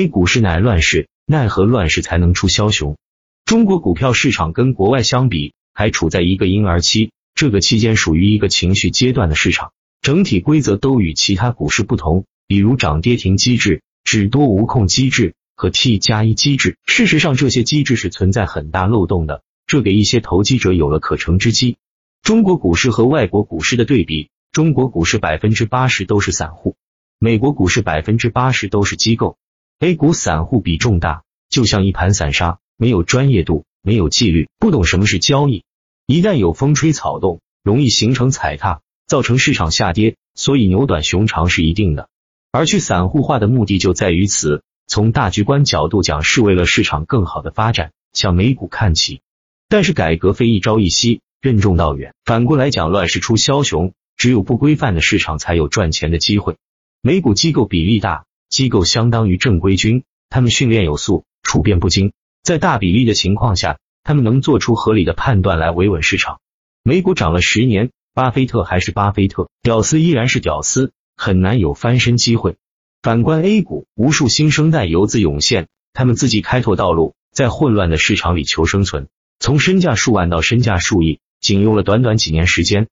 A 股市乃乱世，奈何乱世才能出枭雄？中国股票市场跟国外相比，还处在一个婴儿期，这个期间属于一个情绪阶段的市场，整体规则都与其他股市不同，比如涨跌停机制、只多无控机制和 T 加一机制。事实上，这些机制是存在很大漏洞的，这给一些投机者有了可乘之机。中国股市和外国股市的对比，中国股市百分之八十都是散户，美国股市百分之八十都是机构。A 股散户比重大，就像一盘散沙，没有专业度，没有纪律，不懂什么是交易。一旦有风吹草动，容易形成踩踏，造成市场下跌，所以牛短熊长是一定的。而去散户化的目的就在于此。从大局观角度讲，是为了市场更好的发展，向美股看齐。但是改革非一朝一夕。任重道远。反过来讲，乱世出枭雄，只有不规范的市场才有赚钱的机会。美股机构比例大，机构相当于正规军，他们训练有素，处变不惊。在大比例的情况下，他们能做出合理的判断来维稳市场。美股涨了十年，巴菲特还是巴菲特，屌丝依然是屌丝，很难有翻身机会。反观 A 股，无数新生代游资涌现，他们自己开拓道路，在混乱的市场里求生存，从身价数万到身价数亿。仅用了短短几年时间，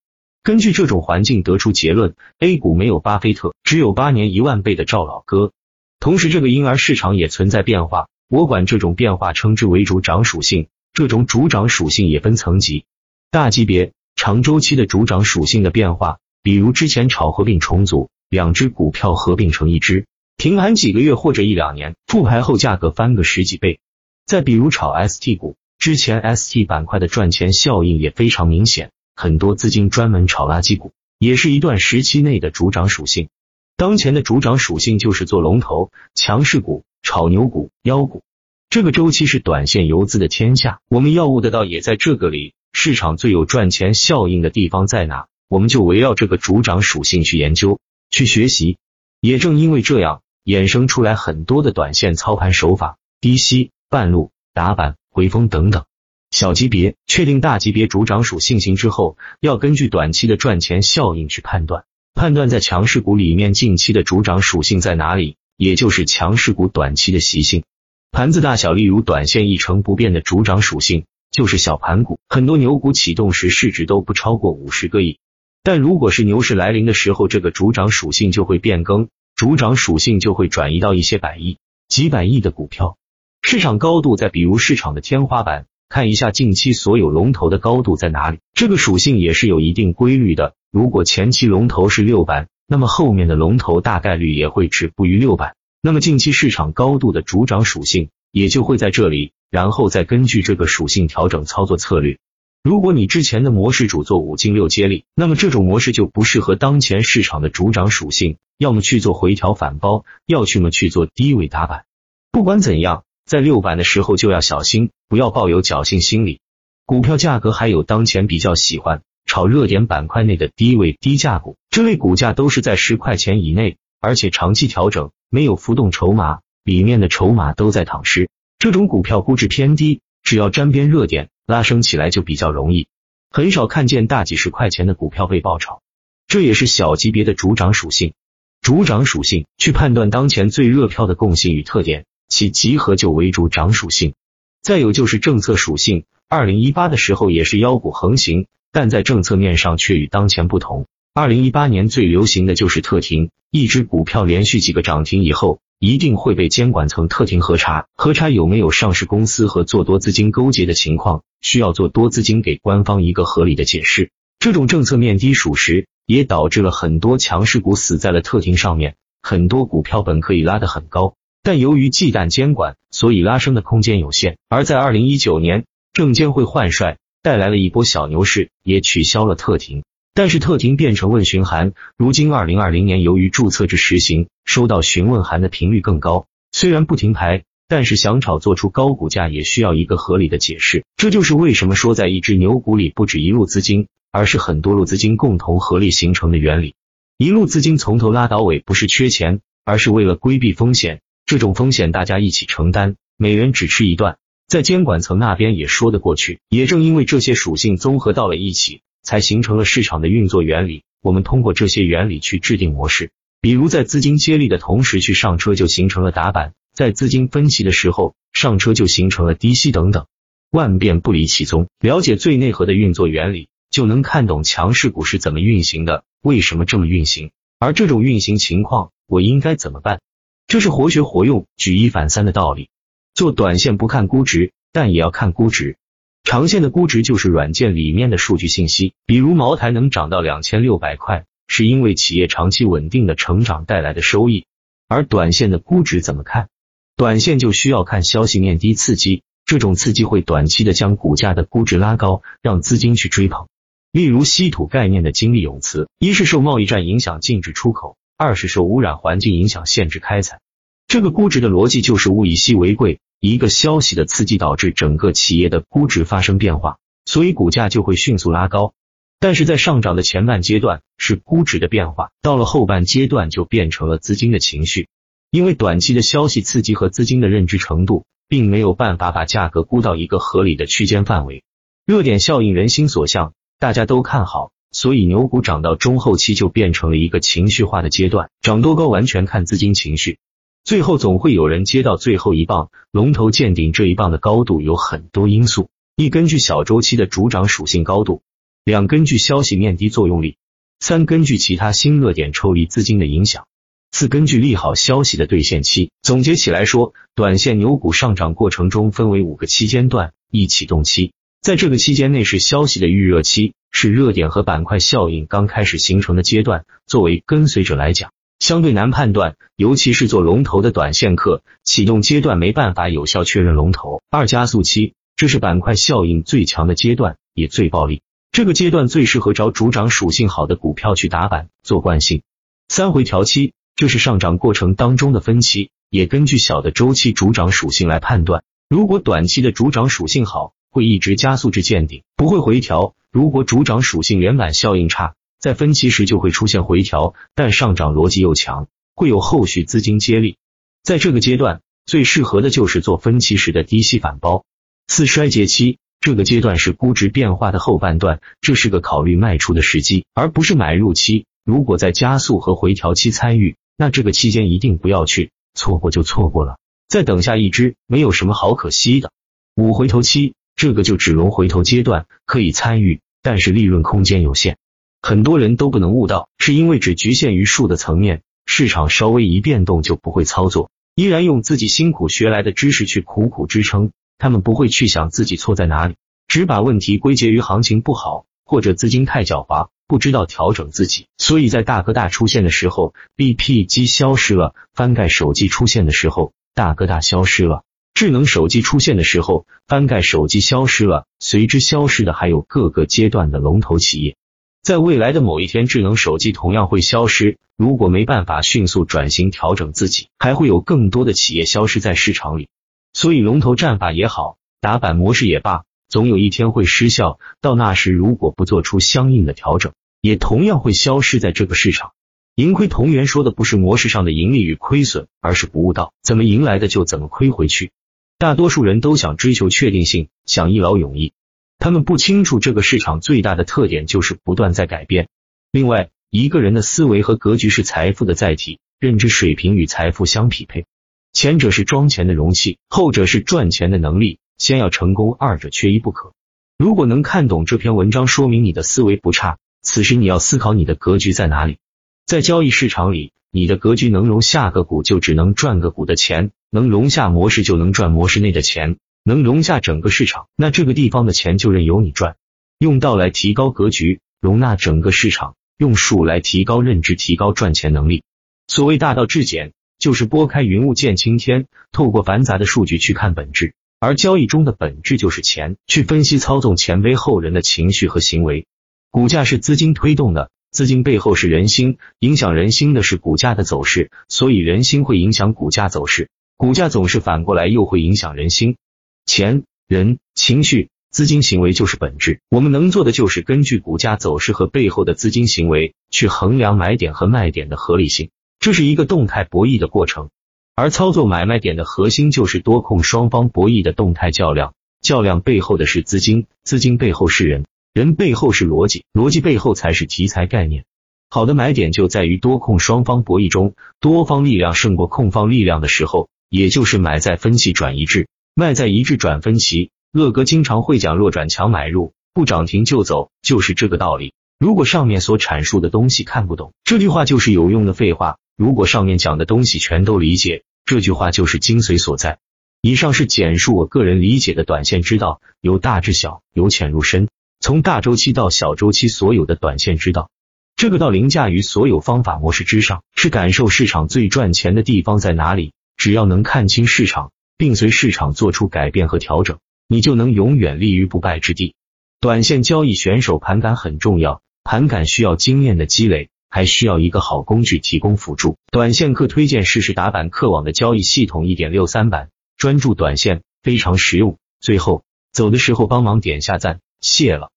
根据这种环境得出结论：A 股没有巴菲特，只有八年一万倍的赵老哥。同时，这个婴儿市场也存在变化，我管这种变化称之为主涨属性。这种主涨属性也分层级，大级别、长周期的主涨属性的变化，比如之前炒合并重组，两只股票合并成一只，停盘几个月或者一两年，复牌后价格翻个十几倍。再比如炒 ST 股。之前 ST 板块的赚钱效应也非常明显，很多资金专门炒垃圾股，也是一段时期内的主涨属性。当前的主涨属性就是做龙头、强势股、炒牛股、妖股。这个周期是短线游资的天下，我们要悟得到也在这个里。市场最有赚钱效应的地方在哪？我们就围绕这个主涨属性去研究、去学习。也正因为这样，衍生出来很多的短线操盘手法，低吸、半路、打板。回风等等，小级别确定大级别主涨属性型之后，要根据短期的赚钱效应去判断，判断在强势股里面近期的主涨属性在哪里，也就是强势股短期的习性。盘子大小，例如短线一成不变的主涨属性就是小盘股，很多牛股启动时市值都不超过五十个亿，但如果是牛市来临的时候，这个主涨属性就会变更，主涨属性就会转移到一些百亿、几百亿的股票。市场高度再比如市场的天花板，看一下近期所有龙头的高度在哪里。这个属性也是有一定规律的。如果前期龙头是六板，那么后面的龙头大概率也会止步于六板。那么近期市场高度的主涨属性也就会在这里，然后再根据这个属性调整操作策略。如果你之前的模式主做五进六接力，那么这种模式就不适合当前市场的主涨属性，要么去做回调反包，要去么去做低位打板。不管怎样。在六板的时候就要小心，不要抱有侥幸心理。股票价格还有当前比较喜欢炒热点板块内的低位低价股，这类股价都是在十块钱以内，而且长期调整，没有浮动筹码，里面的筹码都在躺尸。这种股票估值偏低，只要沾边热点拉升起来就比较容易。很少看见大几十块钱的股票被爆炒，这也是小级别的主涨属性。主涨属性去判断当前最热票的共性与特点。其集合就为主涨属性，再有就是政策属性。二零一八的时候也是妖股横行，但在政策面上却与当前不同。二零一八年最流行的就是特停，一只股票连续几个涨停以后，一定会被监管层特停核查，核查有没有上市公司和做多资金勾结的情况，需要做多资金给官方一个合理的解释。这种政策面低属实，也导致了很多强势股死在了特停上面，很多股票本可以拉得很高。但由于忌惮监管，所以拉升的空间有限。而在二零一九年，证监会换帅，带来了一波小牛市，也取消了特停。但是特停变成问询函，如今二零二零年由于注册制实行，收到询问函的频率更高。虽然不停牌，但是想炒做出高股价，也需要一个合理的解释。这就是为什么说在一只牛股里不止一路资金，而是很多路资金共同合力形成的原理。一路资金从头拉到尾，不是缺钱，而是为了规避风险。这种风险大家一起承担，每人只吃一段，在监管层那边也说得过去。也正因为这些属性综合到了一起，才形成了市场的运作原理。我们通过这些原理去制定模式，比如在资金接力的同时去上车，就形成了打板；在资金分歧的时候上车就形成了低吸等等，万变不离其宗。了解最内核的运作原理，就能看懂强势股是怎么运行的，为什么这么运行，而这种运行情况我应该怎么办？这是活学活用、举一反三的道理。做短线不看估值，但也要看估值。长线的估值就是软件里面的数据信息，比如茅台能涨到两千六百块，是因为企业长期稳定的成长带来的收益。而短线的估值怎么看？短线就需要看消息面低刺激，这种刺激会短期的将股价的估值拉高，让资金去追捧。例如稀土概念的金利永磁，一是受贸易战影响禁止出口。二是受污染环境影响限制开采，这个估值的逻辑就是物以稀为贵，一个消息的刺激导致整个企业的估值发生变化，所以股价就会迅速拉高。但是在上涨的前半阶段是估值的变化，到了后半阶段就变成了资金的情绪，因为短期的消息刺激和资金的认知程度，并没有办法把价格估到一个合理的区间范围，热点效应人心所向，大家都看好。所以牛股涨到中后期就变成了一个情绪化的阶段，涨多高完全看资金情绪，最后总会有人接到最后一棒，龙头见顶这一棒的高度有很多因素：一、根据小周期的主涨属性高度；两、根据消息面低作用力；三、根据其他新热点抽离资金的影响；四、根据利好消息的兑现期。总结起来说，短线牛股上涨过程中分为五个期间段：一、启动期，在这个期间内是消息的预热期。是热点和板块效应刚开始形成的阶段，作为跟随者来讲，相对难判断，尤其是做龙头的短线客，启动阶段没办法有效确认龙头。二加速期，这是板块效应最强的阶段，也最暴利，这个阶段最适合找主涨属性好的股票去打板做惯性。三回调期，这是上涨过程当中的分期，也根据小的周期主涨属性来判断，如果短期的主涨属性好。会一直加速至见顶，不会回调。如果主涨属性连板效应差，在分歧时就会出现回调，但上涨逻辑又强，会有后续资金接力。在这个阶段，最适合的就是做分歧时的低吸反包。四衰竭期，这个阶段是估值变化的后半段，这是个考虑卖出的时机，而不是买入期。如果在加速和回调期参与，那这个期间一定不要去，错过就错过了，再等下一只，没有什么好可惜的。五回头期。这个就只龙回头阶段可以参与，但是利润空间有限，很多人都不能悟到，是因为只局限于数的层面，市场稍微一变动就不会操作，依然用自己辛苦学来的知识去苦苦支撑，他们不会去想自己错在哪里，只把问题归结于行情不好或者资金太狡猾，不知道调整自己，所以在大哥大出现的时候，BP 机消失了；翻盖手机出现的时候，大哥大消失了。智能手机出现的时候，翻盖手机消失了，随之消失的还有各个阶段的龙头企业。在未来的某一天，智能手机同样会消失。如果没办法迅速转型调整自己，还会有更多的企业消失在市场里。所以，龙头战法也好，打板模式也罢，总有一天会失效。到那时，如果不做出相应的调整，也同样会消失在这个市场。盈亏同源说的不是模式上的盈利与亏损，而是不悟道，怎么赢来的就怎么亏回去。大多数人都想追求确定性，想一劳永逸。他们不清楚这个市场最大的特点就是不断在改变。另外，一个人的思维和格局是财富的载体，认知水平与财富相匹配。前者是装钱的容器，后者是赚钱的能力。先要成功，二者缺一不可。如果能看懂这篇文章，说明你的思维不差。此时你要思考你的格局在哪里。在交易市场里，你的格局能容下个股，就只能赚个股的钱。能容下模式就能赚模式内的钱，能容下整个市场，那这个地方的钱就任由你赚。用道来提高格局，容纳整个市场；用术来提高认知，提高赚钱能力。所谓大道至简，就是拨开云雾见青天，透过繁杂的数据去看本质。而交易中的本质就是钱，去分析操纵前辈后人的情绪和行为。股价是资金推动的。资金背后是人心，影响人心的是股价的走势，所以人心会影响股价走势。股价总是反过来，又会影响人心、钱、人、情绪、资金行为就是本质。我们能做的就是根据股价走势和背后的资金行为去衡量买点和卖点的合理性，这是一个动态博弈的过程。而操作买卖点的核心就是多空双方博弈的动态较量，较量背后的是资金，资金背后是人，人背后是逻辑，逻辑背后才是题材概念。好的买点就在于多空双方博弈中，多方力量胜过控方力量的时候。也就是买在分歧转一致，卖在一致转分歧。乐哥经常会讲弱转强买入，不涨停就走，就是这个道理。如果上面所阐述的东西看不懂，这句话就是有用的废话；如果上面讲的东西全都理解，这句话就是精髓所在。以上是简述我个人理解的短线之道，由大至小，由浅入深，从大周期到小周期，所有的短线之道。这个道凌驾于所有方法模式之上，是感受市场最赚钱的地方在哪里。只要能看清市场，并随市场做出改变和调整，你就能永远立于不败之地。短线交易选手盘感很重要，盘感需要经验的积累，还需要一个好工具提供辅助。短线客推荐试试打板客网的交易系统一点六三版。专注短线非常实用，最后走的时候帮忙点下赞，谢了。